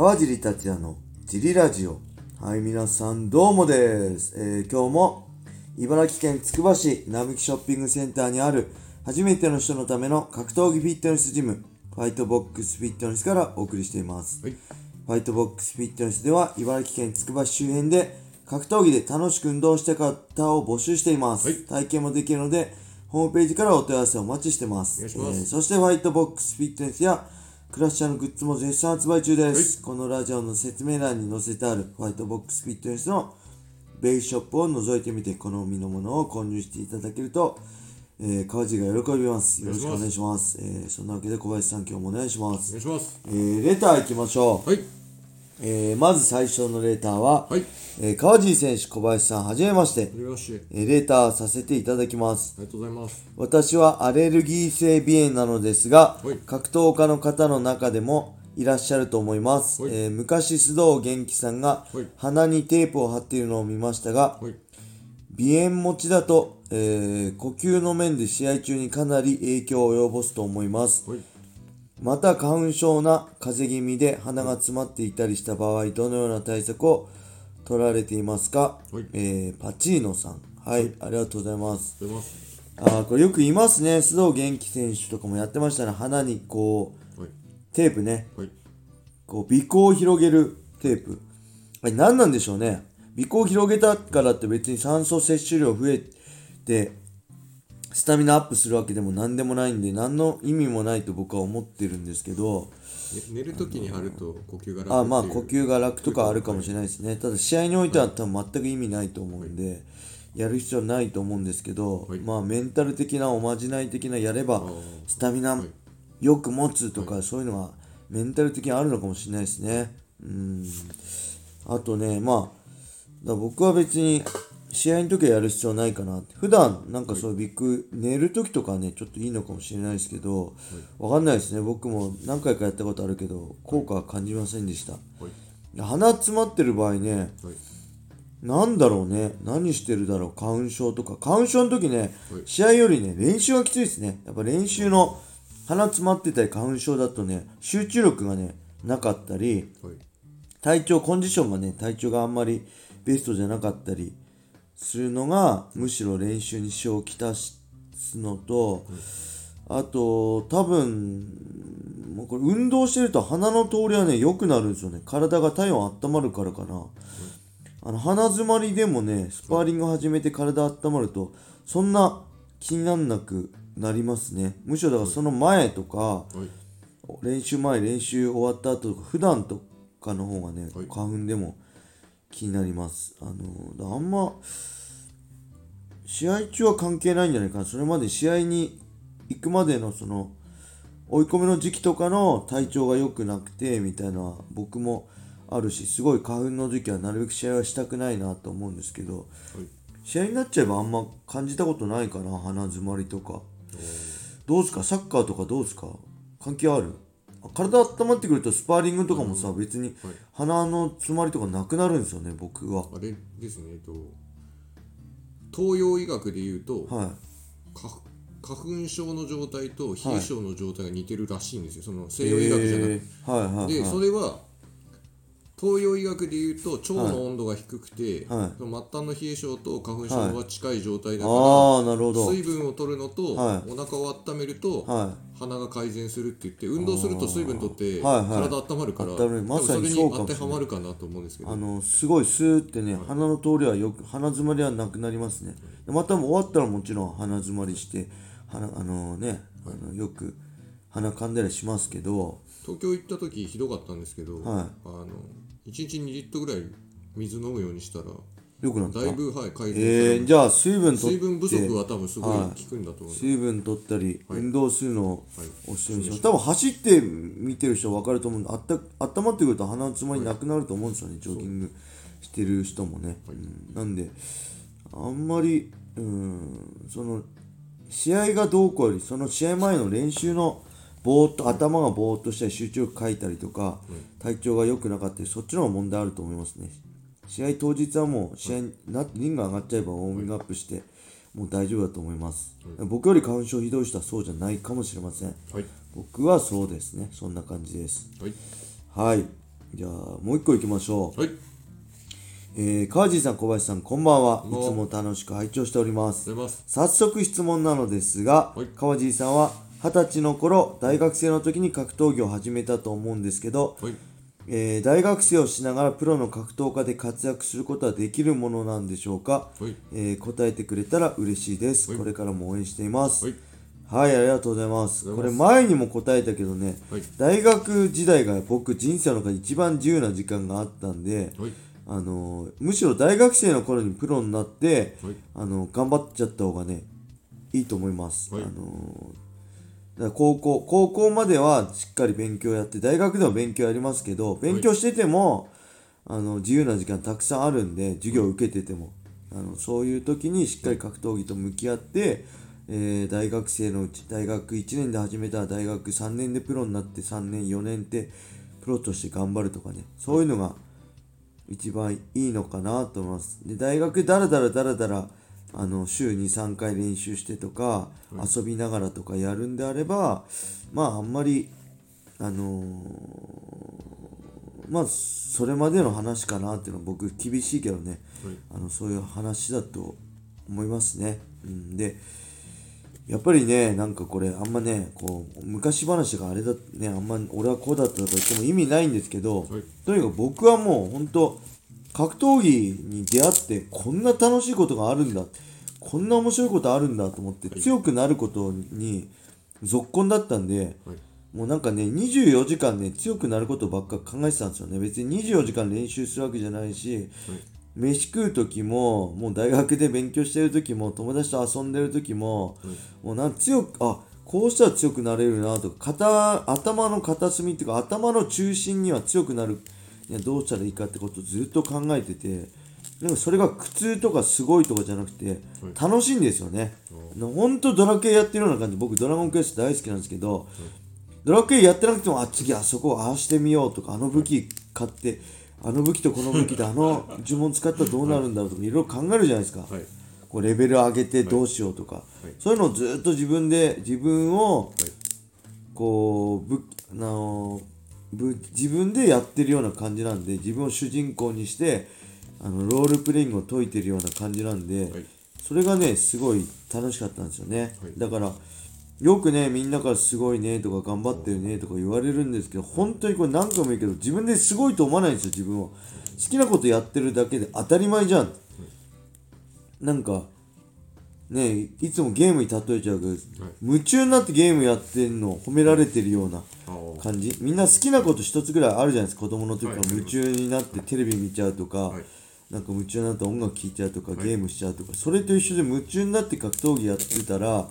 川尻達也のジリラジオ。はい、皆さんどうもです。えー今日も茨城県つくば市並木ショッピングセンターにある初めての人のための格闘技フィットネスジム、ファイトボックスフィットネスからお送りしています。はい。ファイトボックスフィットネスでは茨城県つくば市周辺で格闘技で楽しく運動した方を募集しています。はい体験もできるので、ホームページからお問い合わせをお待ちしてます。ますえーそしてファイトボックスフィットネスやクラッシャーのグッズも絶賛発売中です。このラジオの説明欄に載せてあるファイトボックスフィットネスのベイショップを覗いてみて好みのものを購入していただけると、えー、川地が喜びます。よろしくお願いします。えーそんなわけで小林さん今日もお願いします。お願いします。えーレター行きましょう。はい。えーまず最初のレターは、はい。えー川尻選手、小林さん、はじめまして。えーレターさせていただきます。ありがとうございます。私はアレルギー性鼻炎なのですがはい、格闘家の方の中でもいらっしゃると思います。はいえー昔、須藤元気さんがはい鼻にテープを貼っているのを見ましたが、はい。鼻炎持ちだと、えー呼吸の面で試合中にかなり影響を及ぼすと思います。はい。また花粉症な風邪気味で鼻が詰まっていたりした場合どのような対策を取られていますか、はい。えーパチーノさん。はいありがとうございます。あこれよく言いますね。須藤元気選手とかもやってましたね鼻にこうはい。テープね。はい。こう鼻孔を広げるテープ。あれ何なんでしょうね。鼻孔を広げたからって別に酸素摂取量増えてスタミナアップするわけでも何でもないんで何の意味もないと僕は思ってるんですけど。ね寝るときに貼ると呼吸が楽あまあ呼吸が楽とかあるかもしれないですね。ただ試合においては多分全く意味ないと思うんでやる必要ないと思うんですけどはい。まあメンタル的なおまじない的なやればー。スタミナはい。よく持つとかそういうのがメンタル的にあるのかもしれないですね。うん。あとねまあ僕は別に試合の時はやる必要ないかなって。普段なんかそうビッグ寝る時とかはねちょっといいのかもしれないですけどわかんないですね。僕も何回かやったことあるけど効果は感じませんでした。はい。鼻詰まってる場合ねはい。なんだろうね。何してるだろう。花粉症とか。花粉症の時ねはい。試合よりね練習がきついですね。やっぱ練習の鼻詰まってたり花粉症だとね集中力がねなかったりはい。体調コンディションがね体調があんまりベストじゃなかったりするのがむしろ練習に支障をきたすのと、あと多分もうこれ運動してると鼻の通りはね良くなるんですよね。体が体温温まるからかな、あの鼻詰まりでもねスパーリング始めて体温まるとそんな気になんなくなりますね。むしろだからその前とか、はい。練習前練習終わった後とか普段とかの方がね、はい。花粉でも気になります。あのだあんま試合中は関係ないんじゃないかな。それまで試合に行くまでのその追い込みの時期とかの体調が良くなくてみたいな僕もあるしすごい花粉の時期はなるべく試合はしたくないなと思うんですけどはい。試合になっちゃえばあんま感じたことないかな。鼻詰まりとか。どうすか？サッカーとかどうすか？関係ある？あ体温まってくるとスパーリングとかもさ別にはい。鼻の詰まりとかなくなるんですよね僕は。あれですね、えっと、東洋医学で言うと、はい。か花粉症の状態と冷え症の状態が似てるらしいんですよ、その西洋医学じゃなくて。えー。はいはいで、はい。それは東洋医学でいうと腸の温度が低くて、はい。末端の冷え症と花粉症は近い状態だから、ああなるほど。水分を取るのと、はい。お腹を温めると、は鼻が改善するって言って運動すると水分取ってはいはい。体温まるから、まそれに当てはまるかなと思うんですけど。あのすごいスーってね鼻の通りはよく鼻詰まりはなくなりますね。でまた終わったらもちろん鼻詰まりして鼻あのねあのよく鼻かんだりしますけど東京行った時ひどかったんですけど、はい。あの1日2リットルぐらい水飲むようにしたらよくなった？だいぶ、はい、改善えー、じゃあ水分水分不足は多分すごいはい効くんだと思うんです、水分取ったり、運動するのをおす。すめします、は多分走って見てる人は分かると思うんであった温まってくると鼻の詰まりなくなると思うんですよね、ジョギングしてる人もね、うん。なんであんまりうんその試合がどうこうよりその試合前の練習のぼーっと頭がぼーっとしたり集中力書いたりとか、体調が良くなかったりそっちの方が問題あると思いますね。試合当日はもう試合になリング上がっちゃえばウォーミングアップして、もう大丈夫だと思います、僕より花粉症ひどい人はそうじゃないかもしれません。はい。僕はそうですね。そんな感じです。はい。はい。じゃあもう一個いきましょう。はい。えー、川地さん小林さんこんばんは。いつも楽しく拝聴しております。早速質問なのですが、はい。川地さんは二十歳の頃大学生の時に格闘技を始めたと思うんですけど、はい。えー大学生をしながらプロの格闘家で活躍することはできるものなんでしょうか、はい。えー答えてくれたら嬉しいです、はい。これからも応援しています。はい。はい、ありがとうございます。これ前にも答えたけどね、はい。大学時代が僕人生の中で一番自由な時間があったんで、はい。あのーむしろ大学生の頃にプロになって、はい。あの頑張っちゃった方がねいいと思います、はい。あのーだから高校高校まではしっかり勉強やって大学でも勉強やりますけど勉強してても、あの自由な時間たくさんあるんで授業受けてても。あのそういう時にしっかり格闘技と向き合って、えー大学生のうち大学1年で始めたら大学3年でプロになって3年4年ってプロとして頑張るとかね。そういうのが一番いいのかなと思います。で大学だらだらだらだらあの週23回練習してとか、遊びながらとかやるんであればまああんまりあのーまあそれまでの話かなっていうのは僕厳しいけどね、はい。あのそういう話だと思いますね、うん、でやっぱりねなんかこれあんまねこう昔話があれだねあんま俺はこうだったとか言っても意味ないんですけど、はい。とにかく僕はもう本当格闘技に出会ってこんな楽しいことがあるんだこんな面白いことあるんだと思って強くなることに続婚だったんで、はい。もうなんかね24時間ね強くなることばっか考えてたんですよね。別に24時間練習するわけじゃないし、飯食う時ももう大学で勉強してる時も友達と遊んでる時も、もうなん強くあこうしたら強くなれるなとか肩頭の片隅っていうか頭の中心には強くなるどうしたらいいかってことをずっと考えててでもそれが苦痛とかすごいとかじゃなくて楽しいんですよね。ほん。とドラクエやってるような感じ僕ドラゴンクエスト大好きなんですけど、ドラクエやってなくてもあ次あそこをああしてみようとかあの武器買ってあの武器とこの武器で あの呪文使ったらどうなるんだろうとかいろいろ考えるじゃないですか、はい。こうレベル上げてどうしようとか、そういうのをずっと自分で自分をこうぶあのぶ自分でやってるような感じなんで自分を主人公にしてあのロールプレイングを解いてるような感じなんで、はい。それがねすごい楽しかったんですよね、はい。だからよくねみんなからすごいねとか頑張ってるねとか言われるんですけど本当にこれ何回も言うけど自分ですごいと思わないんですよ自分を。好きなことやってるだけで当たり前じゃん。なんかねいつもゲームに例えちゃうけど、夢中になってゲームやってんの褒められてるような感じ。みんな好きなこと一つぐらいあるじゃないですか。子供の時からはい。夢中になってテレビ見ちゃうとか、はい。なんか夢中になって音楽聴いちゃうとか、ゲームしちゃうとかそれと一緒で夢中になって格闘技やってたら、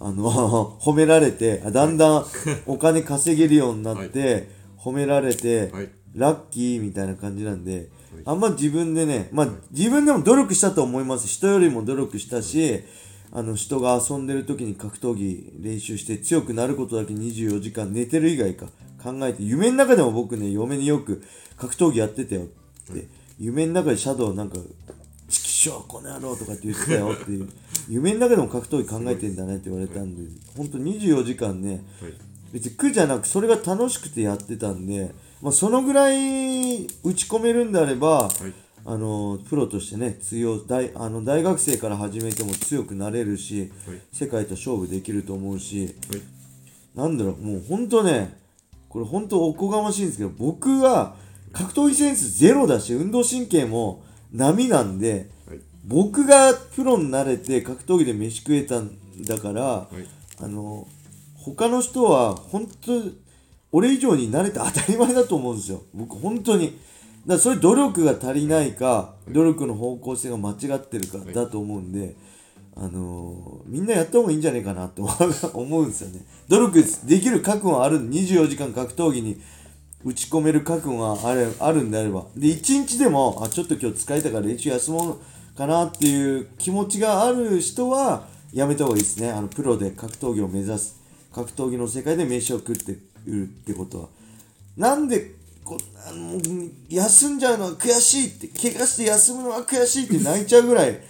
あの 褒められてあだんだんお金稼げるようになって、褒められて、はいラッキーみたいな感じなんで、あんま自分でね、まあ自分でも努力したと思います。人よりも努力したし、あの人が遊んでる時に格闘技練習して強くなることだけ24時間寝てる以外か考えて、夢の中でも僕ね、嫁によく格闘技やってたよって、夢の中でシャドウなんか、チキショーこの野郎とかって言ってたよっていう、夢の中でも格闘技考えてんだねって言われたんで、ほんと24時間ね、はい。別に苦じゃなくそれが楽しくてやってたんで、まあ、そのぐらい打ち込めるんであれば、はい。あのプロとしてね強大あの大学生から始めても強くなれるし、はい。世界と勝負できると思うしはい。なんだろうもうほんとねこれほんとおこがましいんですけど僕は格闘技センスゼロだし運動神経も波なんではい。僕がプロになれて格闘技で飯食えたんだから、はい。あの他の人は本当俺以上に慣れて当たり前だと思うんですよ。僕本当に。だからそれ努力が足りないか努力の方向性が間違ってるかはいだと思うんで、あのみんなやった方がいいんじゃないかなって思うんですよね。努力できる覚悟はある24時間格闘技に打ち込める覚悟があるあるんであれば。で1日でもあちょっと今日疲れたから練習休もうかなっていう気持ちがある人はやめた方がいいですね。あのプロで格闘技を目指す。格闘技の世界で飯を食ってるってことは。なんでこ休んじゃうのは悔しいって怪我して休むのは悔しいって泣いちゃうぐらいはい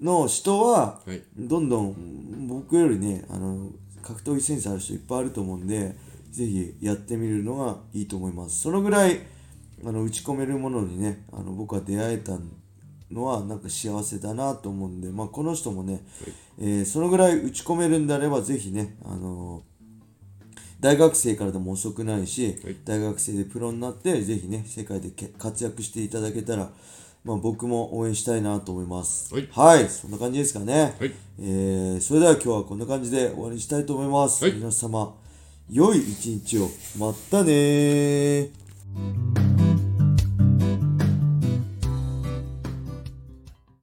の人ははい。どんどん僕よりねあの格闘技センスある人いっぱいあると思うんでぜひやってみるのがいいと思います。そのぐらいあの打ち込めるものにねあの僕は出会えたのはなんか幸せだなと思うんで、まあ、この人もね、えーそのぐらい打ち込めるんであればぜひね、あの大学生からでも遅くないし、はい。大学生でプロになってぜひね世界でけ活躍していただけたら、まあ、僕も応援したいなと思います。はい。そんな感じですかね、はい。えーそれでは今日はこんな感じで終わりにしたいと思います、はい。皆様良い一日を。またねー